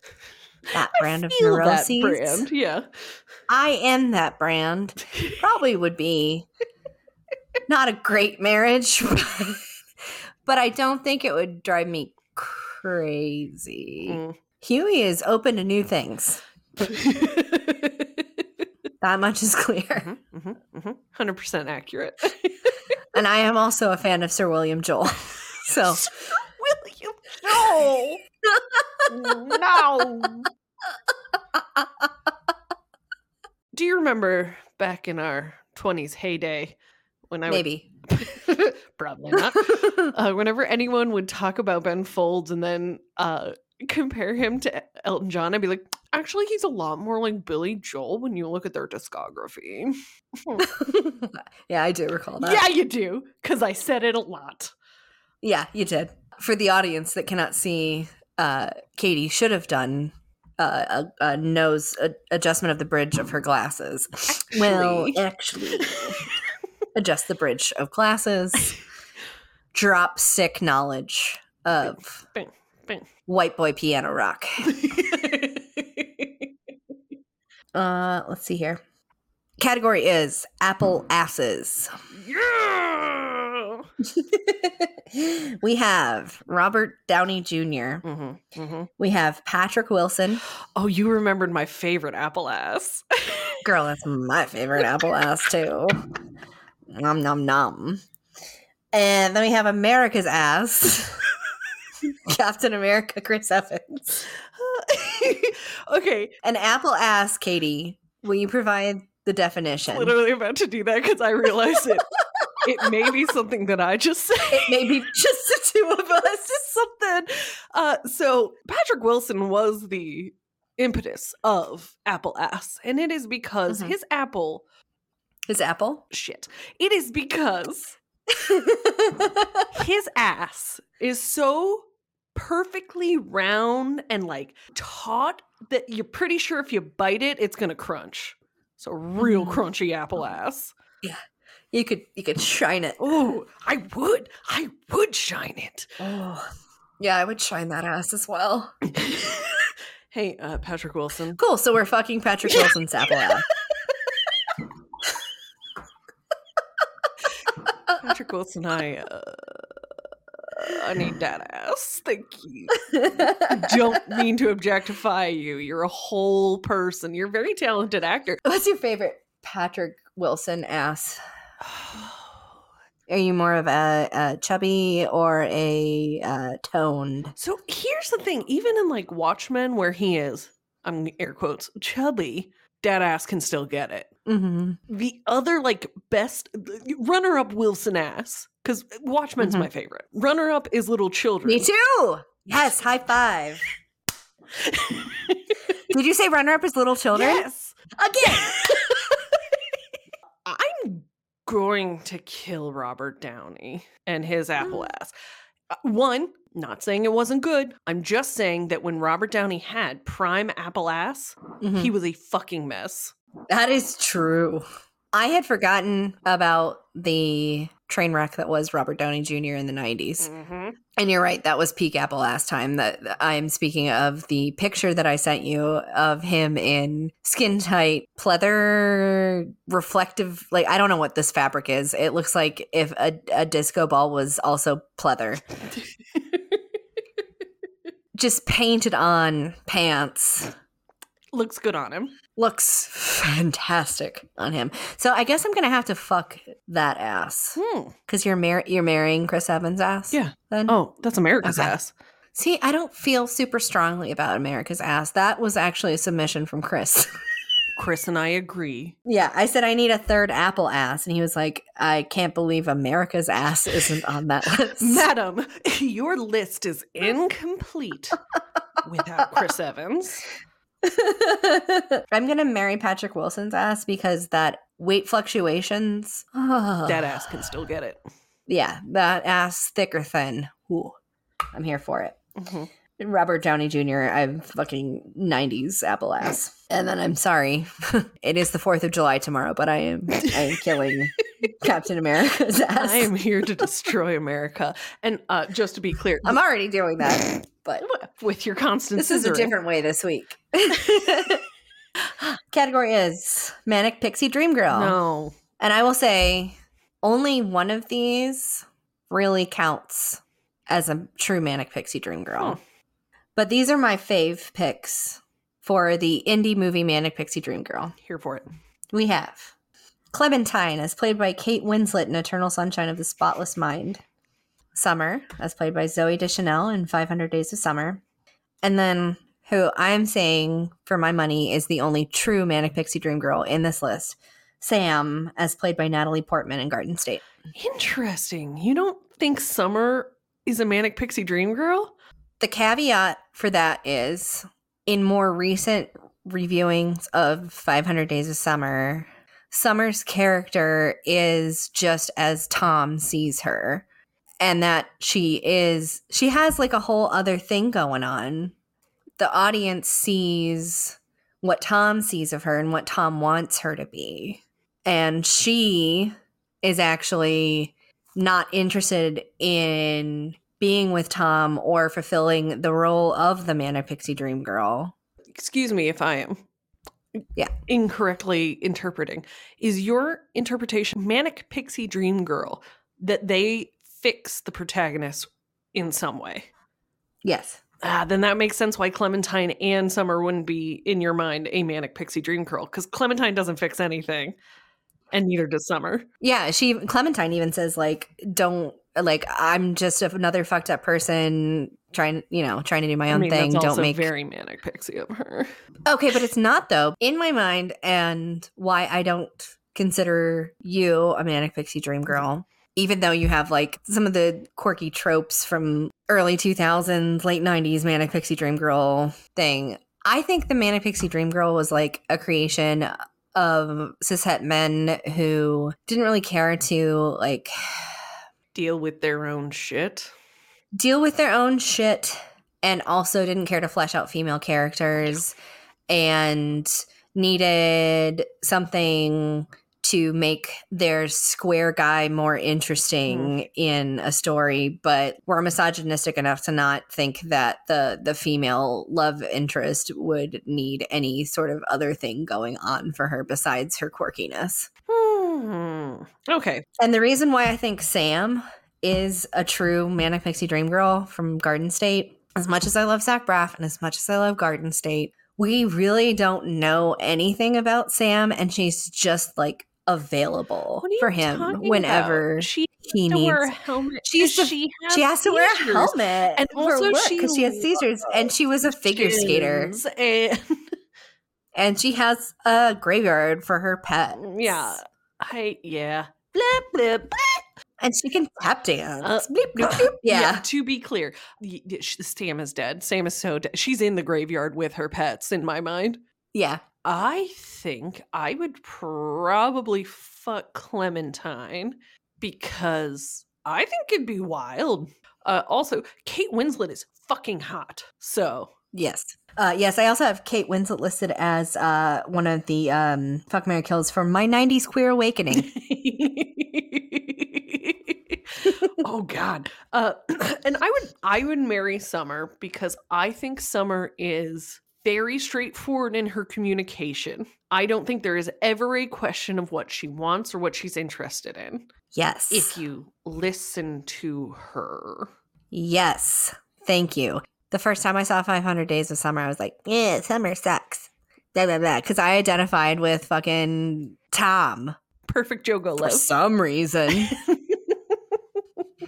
that brand of neuroses. brand. Yeah. I am that brand. Probably would be not a great marriage, but, but I don't think it would drive me crazy. Mm. Huey is open to new things. That much is clear. Mhm, mhm, mhm. 100% accurate. And I am also a fan of Sir William Joel. So Sir William No. No. Do you remember back in our 20s heyday when I maybe. would probably not uh, whenever anyone would talk about Ben Folds and then uh, compare him to Elton John, I'd be like, actually, he's a lot more like Billy Joel when you look at their discography. yeah, I do recall that. yeah, you do, because I said it a lot. Yeah, you did. For the audience that cannot see, uh, Katie should have done uh, a, a nose a, adjustment of the bridge of her glasses. Well, Actually. actually, adjust the bridge of glasses. Drop sick knowledge of Bing, bing. white boy piano rock. Uh, let's see here. Category is apple asses. yeah. we have Robert Downey Jr. hmm hmm We have Patrick Wilson. Oh, you remembered my favorite apple ass. Girl, that's my favorite apple ass too. Nom nom nom. And then we have America's ass. Captain America Chris Evans. okay, An apple ass, Katie. Will you provide the definition? I'm literally about to do that because I realized it. It may be something that I just said. It may be just the two of us. Just something. Uh, so Patrick Wilson was the impetus of Apple Ass, and it is because Mhm. his apple His apple. shit. It is because his ass is so perfectly round and like taut that you're pretty sure if you bite it, it's gonna crunch. So real Mm. crunchy apple ass. You could you could shine it. Oh, I would, I would shine it. Oh. Yeah, I would shine that ass as well. hey, uh, Patrick Wilson. Cool. So we're fucking Patrick Wilson's apple ass. Patrick Wilson, I, uh, I need that ass. ass. Thank you. Don't mean to objectify you. You're a whole person. You're a very talented actor. What's your favorite Patrick Wilson ass? Are you more of a, a chubby or a uh, toned? So here's the thing: even in like Watchmen, where he is, I'm air quotes chubby, dead ass can still get it. Mm-hmm. The other like best runner up Wilson ass because Watchmen's Mhm. my favorite. Runner up is Little Children. Me too. Yes, high five. Did you say runner up is little children? Yes. Again. Going to kill Robert Downey and his apple Mm. ass. Uh, One, not saying it wasn't good. I'm just saying that when Robert Downey had prime apple ass, Mhm. he was a fucking mess. That is true. I had forgotten about the train wreck that was Robert Downey Jr. in the 90s. Mm-hmm. And you're right, that was peak Apple last time that I'm speaking of the picture that I sent you of him in skin tight pleather reflective like I don't know what this fabric is. It looks like if a, a disco ball was also pleather. Just painted on pants. Looks good on him. Looks fantastic on him. So I guess I'm gonna have to fuck that ass. Hmm. Because you're mar- you're marrying Chris Evans' ass? Yeah. Then Oh, that's America's Okay. ass. See, I don't feel super strongly about America's ass. That was actually a submission from Chris. Chris and I agree. yeah, I said I need a third Apple ass, and he was like, "I can't believe America's ass isn't on that list." Madam, your list is incomplete without Chris Evans. I'm gonna marry Patrick Wilson's ass because that weight fluctuations. That ass can still get it. Yeah, that ass, thick or thin. Ooh, I'm here for it. Mhm. Robert Downey Jr. I'm fucking 90s apple ass. And then I'm sorry. it is the 4th of July tomorrow, but I am I am killing Captain America's ass. I am here to destroy America. And uh, just to be clear, I'm already doing that, but with your constant this is a different way this week. Category is Manic Pixie Dream Girl. No. And I will say only one of these really counts as a true Manic Pixie Dream Girl. Hmm. But these are my fave picks for the indie movie Manic Pixie Dream Girl. Here for it. We have Clementine, as played by Kate Winslet in Eternal Sunshine of the Spotless Mind. Summer, as played by Zooey Deschanel in 500 Days of Summer. And then, who I'm saying for my money is the only true Manic Pixie Dream Girl in this list, Sam, as played by Natalie Portman in Garden State. Interesting. You don't think Summer is a manic pixie dream girl? The caveat for that is in more recent reviewings of 500 Days of Summer, Summer's character is just as Tom sees her. And that she is, she has like a whole other thing going on. The audience sees what Tom sees of her and what Tom wants her to be. And she is actually not interested in being with Tom or fulfilling the role of the Manic Pixie Dream Girl. Excuse me if I am Yeah. incorrectly interpreting. Is your interpretation manic pixie dream girl that they fix the protagonist in some way? Yes. Ah, then that makes sense why Clementine and Summer wouldn't be in your mind a manic pixie dream girl because Clementine doesn't fix anything, and neither does Summer. Yeah, she Clementine even says like don't like I'm just another fucked up person trying, you know, trying to do my I own mean, thing. Don't make very manic pixie of her. Okay, but it's not though. In my mind and why I don't consider you a manic pixie dream girl even though you have like some of the quirky tropes from early 2000s, late 90s manic pixie dream girl thing. I think the manic pixie dream girl was like a creation of cishet men who didn't really care to like Deal with their own shit. deal with their own shit and also didn't care to flesh out female characters and needed something to make their square guy more interesting in a story but were misogynistic enough to not think that the the female love interest would need any sort of other thing going on for her besides her quirkiness Hmm. Okay. and the reason why I think Sam is a true manic pixie dream girl from Garden State. As much as I love Zach Braff and as much as I love Garden State, we really don't know anything about Sam, and she's just like available What are you for him whenever about? she he has to near wear a needs. helmet. She's the- she has, She has to wear a helmet And also work she because she has seizures, and she was a figure skater, And and she has a graveyard for her pet. yeah, I yeah. Blip blip. and she can tap dance. Uh, Bleep, bloop, bloop. Yeah. To be clear, Sam is dead. Sam is so dead. She's in the graveyard with her pets. In my mind, yeah, I think I would probably fuck Clementine because I think it'd be wild. Uh, also, Kate Winslet is fucking hot. So Yes. Uh, yes, I also have Kate Winslet listed as uh, one of the um, fuck Mary kills from my '90s Queer Awakening. oh God. Uh, and I would I would marry Summer because I think Summer is very straightforward in her communication. I don't think there is ever a question of what she wants or what she's interested in Yes. if you listen to her. yes. Thank you. The first time I saw 500 Days of Summer, I was like, yeah, summer sucks. Blah, blah, blah. Because I identified with fucking Tom Perfect Joe for some reason.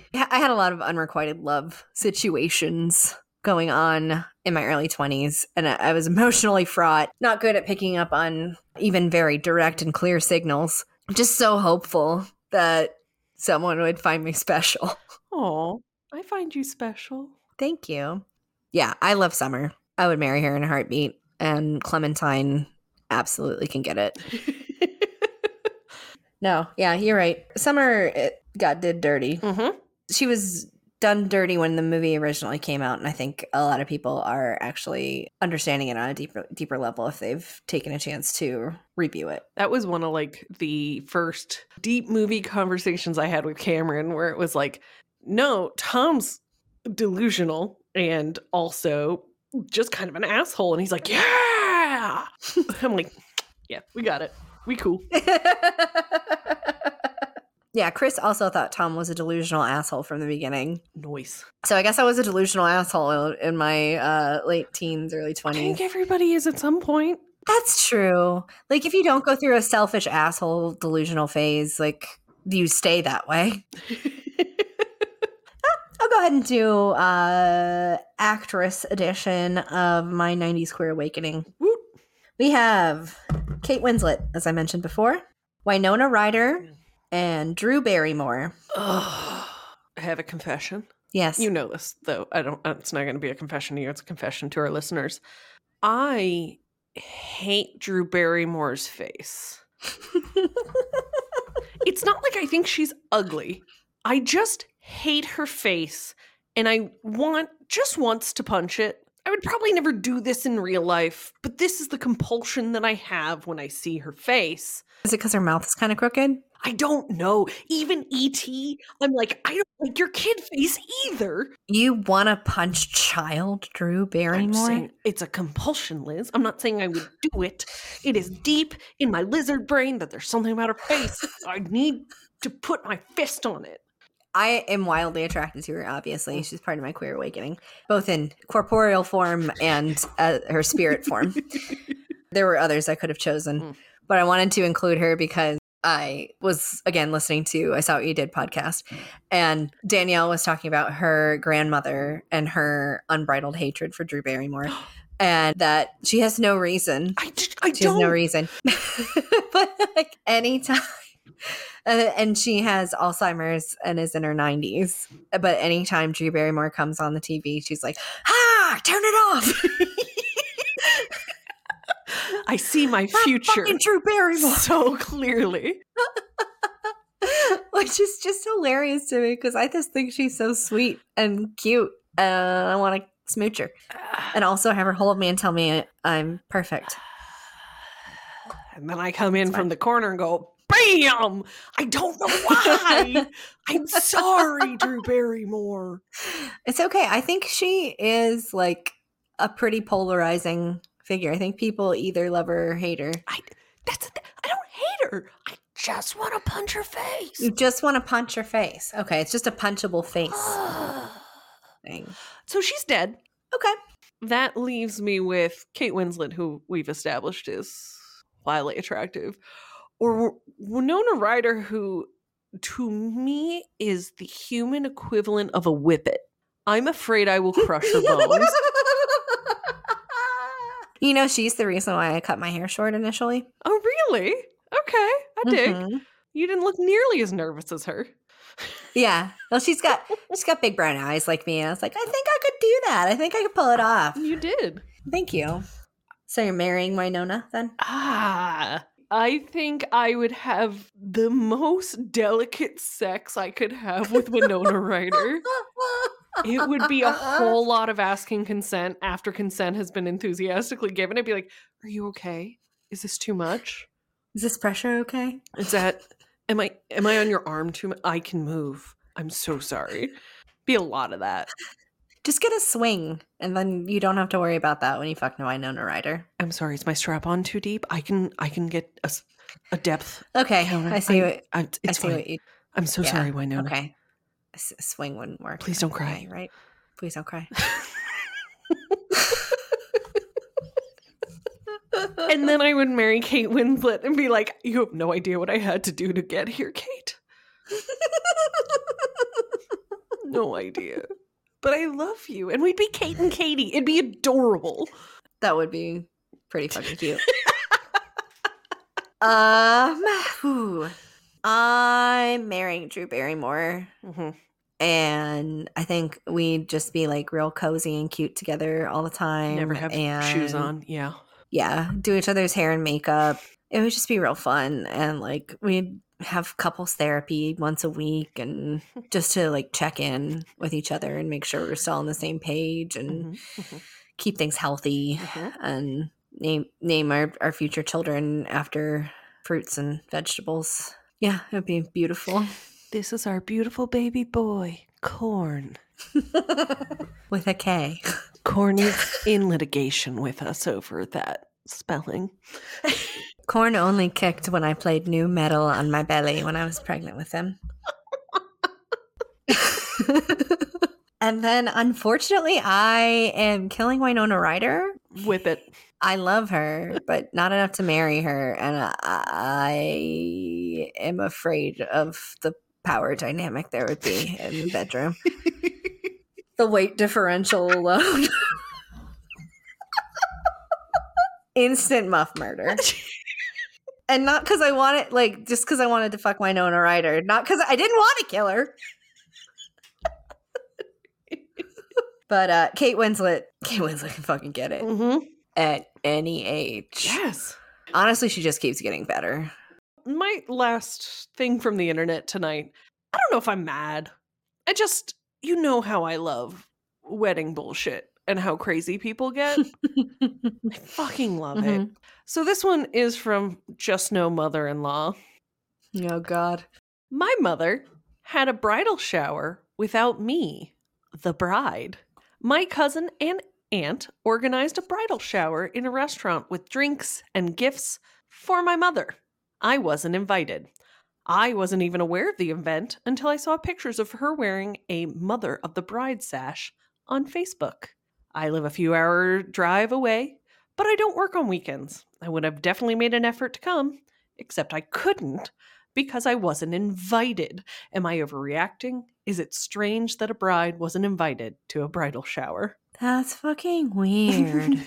I had a lot of unrequited love situations going on in my early 20s, and I was emotionally fraught, not good at picking up on even very direct and clear signals. Just so hopeful that someone would find me special. Oh, I find you special. Thank you. Yeah, I love Summer. I would marry her in a heartbeat, and Clementine absolutely can get it. No, yeah, you're right. Summer it got did dirty. hmm she was done dirty when the movie originally came out and i think a lot of people are actually understanding it on a deeper deeper level if they've taken a chance to review it That was one of like the first deep movie conversations I had with Cameron where it was like, no, Tom's delusional and also just kind of an asshole. And he's like, yeah. I'm like, yeah, we got it. We cool. yeah chris also thought tom was a delusional asshole from the beginning Noise. so i guess i was a delusional asshole in my uh, late teens early 20s. I 20s think everybody is at some point. that's true like if you don't go through a selfish asshole delusional phase like you stay that way I'll go ahead and do uh actress edition of my 90s queer awakening. Woot. We have Kate Winslet, as I mentioned before, Winona Ryder, and Drew Barrymore. Ugh. I have a confession. Yes. You know this, though. I don't. uh, It's not going to be a confession to you. It's a confession to our listeners. I hate Drew Barrymore's face. It's not like I think she's ugly. I just hate her face, and I want just once to punch it. I would probably never do this in real life, but this is the compulsion that I have when I see her face. Is it because her mouth's kind of crooked? I don't know. Even E.T., I'm like, I don't like your kid face either. You want to punch child Drew Barrymore? it's a compulsion, Liz. I'm not saying I would do it. It is deep in my lizard brain that there's something about her face. I need to put my fist on it. I am wildly attracted to her, obviously. She's part of my queer awakening, both in corporeal form and uh, her spirit form. there were others I could have chosen, Mm. but I wanted to include her because I was, again, listening to I Saw What You Did podcast, and Danielle was talking about her grandmother and her unbridled hatred for Drew Barrymore. And that she has no reason I just, I she has don't. no reason. but like anytime. Uh, and she has Alzheimer's and is in her 90s. But anytime Drew Barrymore comes on the TV, she's like, ah, turn it off. I see my Not future fucking Drew Barrymore. so clearly. Which is just hilarious to me because I just think she's so sweet and cute. And I want to smooch her. And also have her hold me and tell me I'm perfect. And then I come in from fine. the corner and go, BAM! I don't know why. I'm sorry, Drew Barrymore. It's okay. I think she is like a pretty polarizing figure. I think people either love her or hate her. I that's thing. I don't hate her. I just want to punch her face. You just want to punch her face. Okay, it's just a punchable face thing. so she's dead. Okay. That leaves me with Kate Winslet, who we've established is wildly attractive, or Winona Ryder, who to me is the human equivalent of a whippet. I'm afraid I will crush her bones. you know, she's the reason why I cut my hair short initially. oh, really? Okay, I dig. Mhm. You didn't look nearly as nervous as her. Yeah. Well, she's got she's got big brown eyes like me. I was like, I think I could do that. I think I could pull it off. You did. Thank you. So you're marrying Winona then? Ah, I think I would have the most delicate sex I could have with Winona Ryder. It would be a whole lot of asking consent after consent has been enthusiastically given. I'd be like, "Are you okay? Is this too much? Is this pressure okay? Is that am I am I on your arm too much? I can move. I'm so sorry." Be a lot of that. Just get a swing, and then you don't have to worry about that when you fuck Winona Ryder. I'm sorry. Is my strap on too deep? I can I can get a depth. Okay, counter. I see uh, I- what I, I it's see fine. what you. I'm so yeah, sorry, Winona. Okay, a, s- a swing wouldn't work. Please don't cry. Okay, right? Please don't cry. and then I would marry Kate Winslet and be like, "You have no idea what I had to do to get here, Kate. No idea." But I love you, and we'd be Kate and Katie. It'd be adorable. that would be pretty fucking cute. um, whew. I'm marrying Drew Barrymore. Mhm. and I think we'd just be like real cozy and cute together all the time. Never have and, shoes on. Yeah. Yeah, do each other's hair and makeup. It would just be real fun, and like we'd have couples therapy once a week, and just to like check in with each other and make sure we're still on the same page and Mhm, mhm, keep things healthy mhm. and name name our, our future children after fruits and vegetables. Yeah, it would be beautiful. This is our beautiful baby boy, Corn. with a K. Corn is in litigation with us over that spelling. Corn only kicked when I played nu metal on my belly when I was pregnant with him. and then, unfortunately, I am killing Winona Ryder. Whip it. I love her, but not enough to marry her. And I, I am afraid of the power dynamic there would be in the bedroom. the weight differential alone. Instant muff murder. And not because I want it, like, just because I wanted to fuck Winona Ryder. Not because I didn't want to kill her. but uh Kate Winslet, Kate Winslet can fucking get it hmm at any age. Yes. Honestly, she just keeps getting better. my last thing from the internet tonight. I don't know if I'm mad. I just, you know how I love wedding bullshit and how crazy people get. I fucking love it. Mhm. So this one is from Just No Mother in Law. oh God. My mother had a bridal shower without me, the bride. My cousin and aunt organized a bridal shower in a restaurant with drinks and gifts for my mother. I wasn't invited. I wasn't even aware of the event until I saw pictures of her wearing a Mother of the Bride sash on Facebook. I live a few hour drive away, but I don't work on weekends. I would have definitely made an effort to come, except I couldn't because I wasn't invited. Am I overreacting? Is it strange that a bride wasn't invited to a bridal shower? That's fucking weird.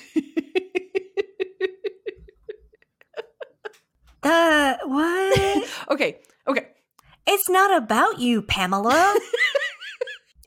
uh, what? okay, okay. It's not about you, Pamela.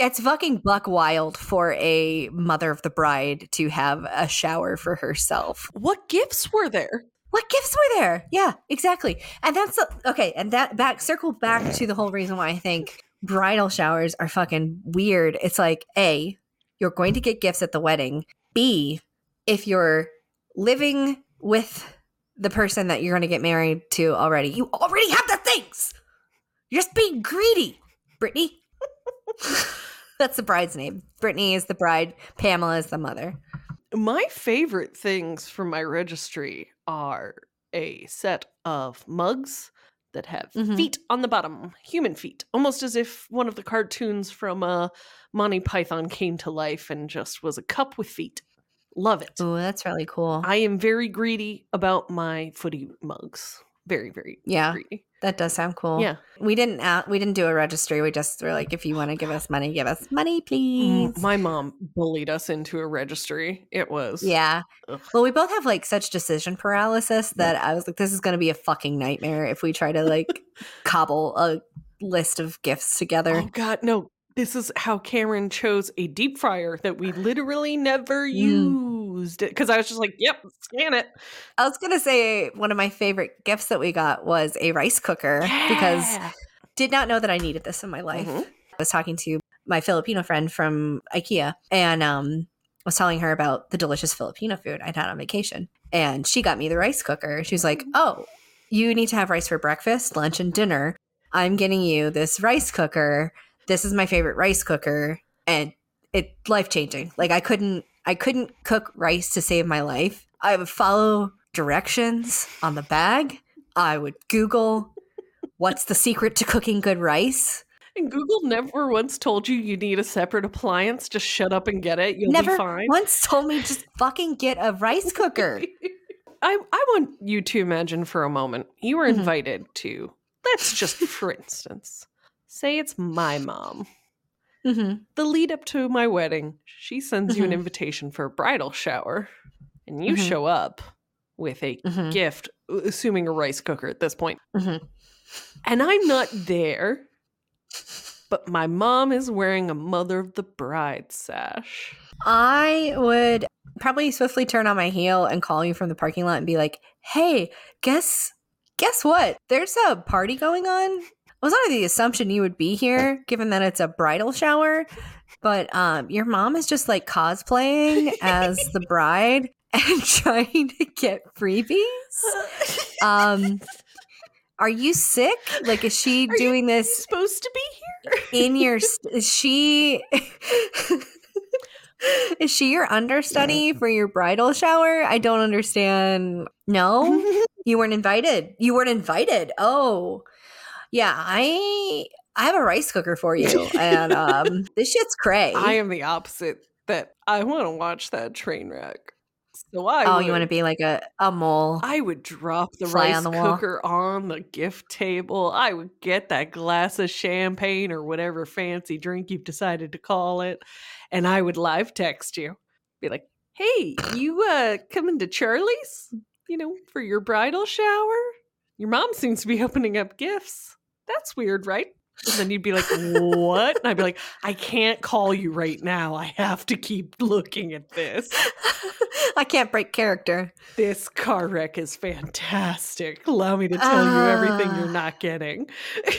it's fucking buck wild for a mother of the bride to have a shower for herself. What gifts were there? What gifts were there? Yeah, exactly. And that's okay. And that back circle back to the whole reason why I think bridal showers are fucking weird. It's like a you're going to get gifts at the wedding. B if you're living with the person that you're going to get married to already, you already have the things. You're just being greedy, Brittany. That's the bride's name. Brittany is the bride. Pamela is the mother. My favorite things from my registry are a set of mugs that have Mhm. feet on the bottom, human feet, almost as if one of the cartoons from uh, Monty Python came to life and just was a cup with feet. Love it. Ooh, that's really cool. I am very greedy about my footy mugs. Very, very Yeah. greedy. that does sound cool. Yeah. We didn't out, we didn't do a registry. We just were like, if you want to give us money, give us money, please. Mm, My mom bullied us into a registry. It was. Yeah. Ugh. Well, we both have like such decision paralysis that I was like, this is going to be a fucking nightmare if we try to like cobble a list of gifts together. Oh God, no! This is how Cameron chose a deep fryer that we literally never Mm. used. Because I was just like, "Yep, scan it." I was going to say one of my favorite gifts that we got was a rice cooker because did not know that I needed this in my life. Mhm. I was talking to my Filipino friend from IKEA and um was telling her about the delicious Filipino food I'd had on vacation. And she got me the rice cooker. She was like, "Oh, you need to have rice for breakfast, lunch, and dinner. I'm getting you this rice cooker. This is my favorite rice cooker and it life changing. Like I couldn't I couldn't cook rice to save my life. I would follow directions on the bag. I would Google what's the secret to cooking good rice. And Google never once told you you need a separate appliance. Just shut up and get it. You'll Never be fine. once told me just fucking get a rice cooker. I I want you to imagine for a moment you were Mhm. invited to. Let's just, for instance, say it's my mom. mm-hmm. the lead up to my wedding, she sends you an Mhm. invitation for a bridal shower, and you Mhm. show up with a Mhm. gift, assuming a rice cooker at this point. Mhm. And I'm not there, but my mom is wearing a mother of the bride sash. I would probably swiftly turn on my heel and call you from the parking lot and be like, "Hey, guess guess what? There's a party going on." I was under the assumption you would be here, given that it's a bridal shower, but um, your mom is just like cosplaying as the bride and trying to get freebies. Um, are you sick? Like, is she Are you doing this supposed to be here? in your is she is she your understudy for your bridal shower? I don't understand. No? You weren't invited. You weren't invited. Oh yeah i i have a rice cooker for you and um this shit's cray I am the opposite. That I want to watch that train wreck. So I oh would, you want to be like a, a mole I would drop the rice on the wall. cooker on the gift table. I would get that glass of champagne or whatever fancy drink you've decided to call it, and I would live text you. Be like, "Hey, you uh coming to Charlie's? You know, for your bridal shower? Your mom seems to be opening up gifts. That's weird, right?" And then you'd be like, "What?" And I'd be like, "I can't call you right now. I have to keep looking at this." i can't break character This car wreck is fantastic. Allow me to tell you everything you're Ah. not getting.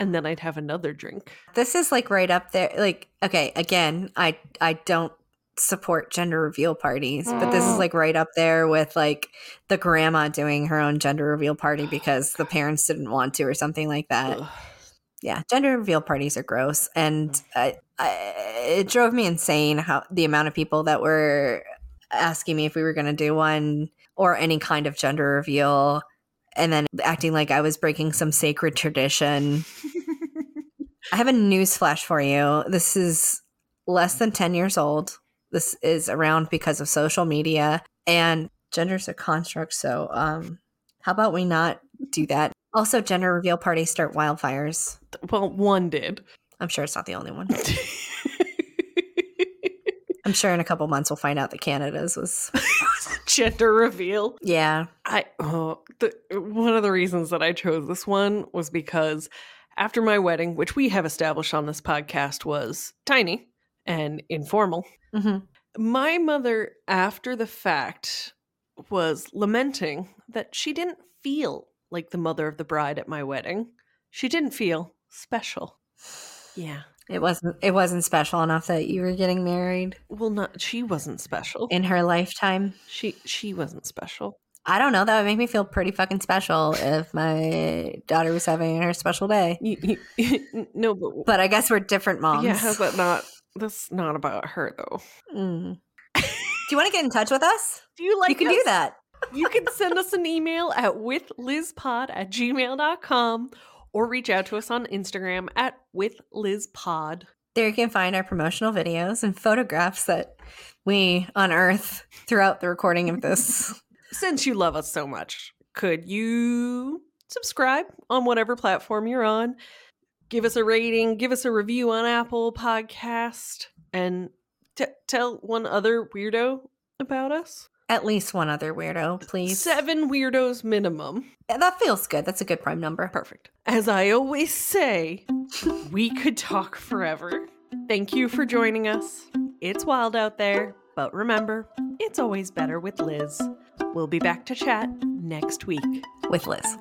and then I'd have another drink. this is like right up there like okay again i i don't support gender reveal parties but this is Mm. like right up there with like the grandma doing her own gender reveal party because the parents didn't want to or something like that yeah gender reveal parties are gross and I, I, it drove me insane how the amount of people that were asking me if we were going to do one or any kind of gender reveal and then acting like i was breaking some sacred tradition I have a news flash for you. This is less than 10 years old. This is around because of social media and gender's a construct. So, um, how about we not do that? Also, gender reveal parties start wildfires. well, one did. I'm sure it's not the only one. I'm sure in a couple months we'll find out that Canada's was. Gender reveal. Yeah. I oh, the, one of the reasons that I chose this one was because after my wedding, which we have established on this podcast was tiny and informal, hmm my mother after the fact was lamenting that she didn't feel like the mother of the bride at my wedding. She didn't feel special. Yeah. It wasn't. It wasn't special enough that you were getting married Well, not she wasn't special. in her lifetime. She she wasn't special. I don't know. That would make me feel pretty fucking special if my daughter was having her special day. You, you, no, but, But I guess we're different moms. yeah, that not? That's not about her though. Mm. do you want to get in touch with us? Do you like? you can do that. You can send us an email at withlizpod at gmail.com or reach out to us on Instagram at withlizpod. There you can find our promotional videos and photographs that we unearth throughout the recording of this. Since you love us so much, could you subscribe on whatever platform you're on? Give us a rating, give us a review on Apple Podcast, and t- tell one other weirdo about us. At least one other weirdo, please. Seven weirdos minimum. Yeah, That feels good. That's a good prime number. Perfect. As I always say, we could talk forever. Thank you for joining us. It's wild out there, but remember, it's always better with Liz. We'll be back to chat next week. With Liz.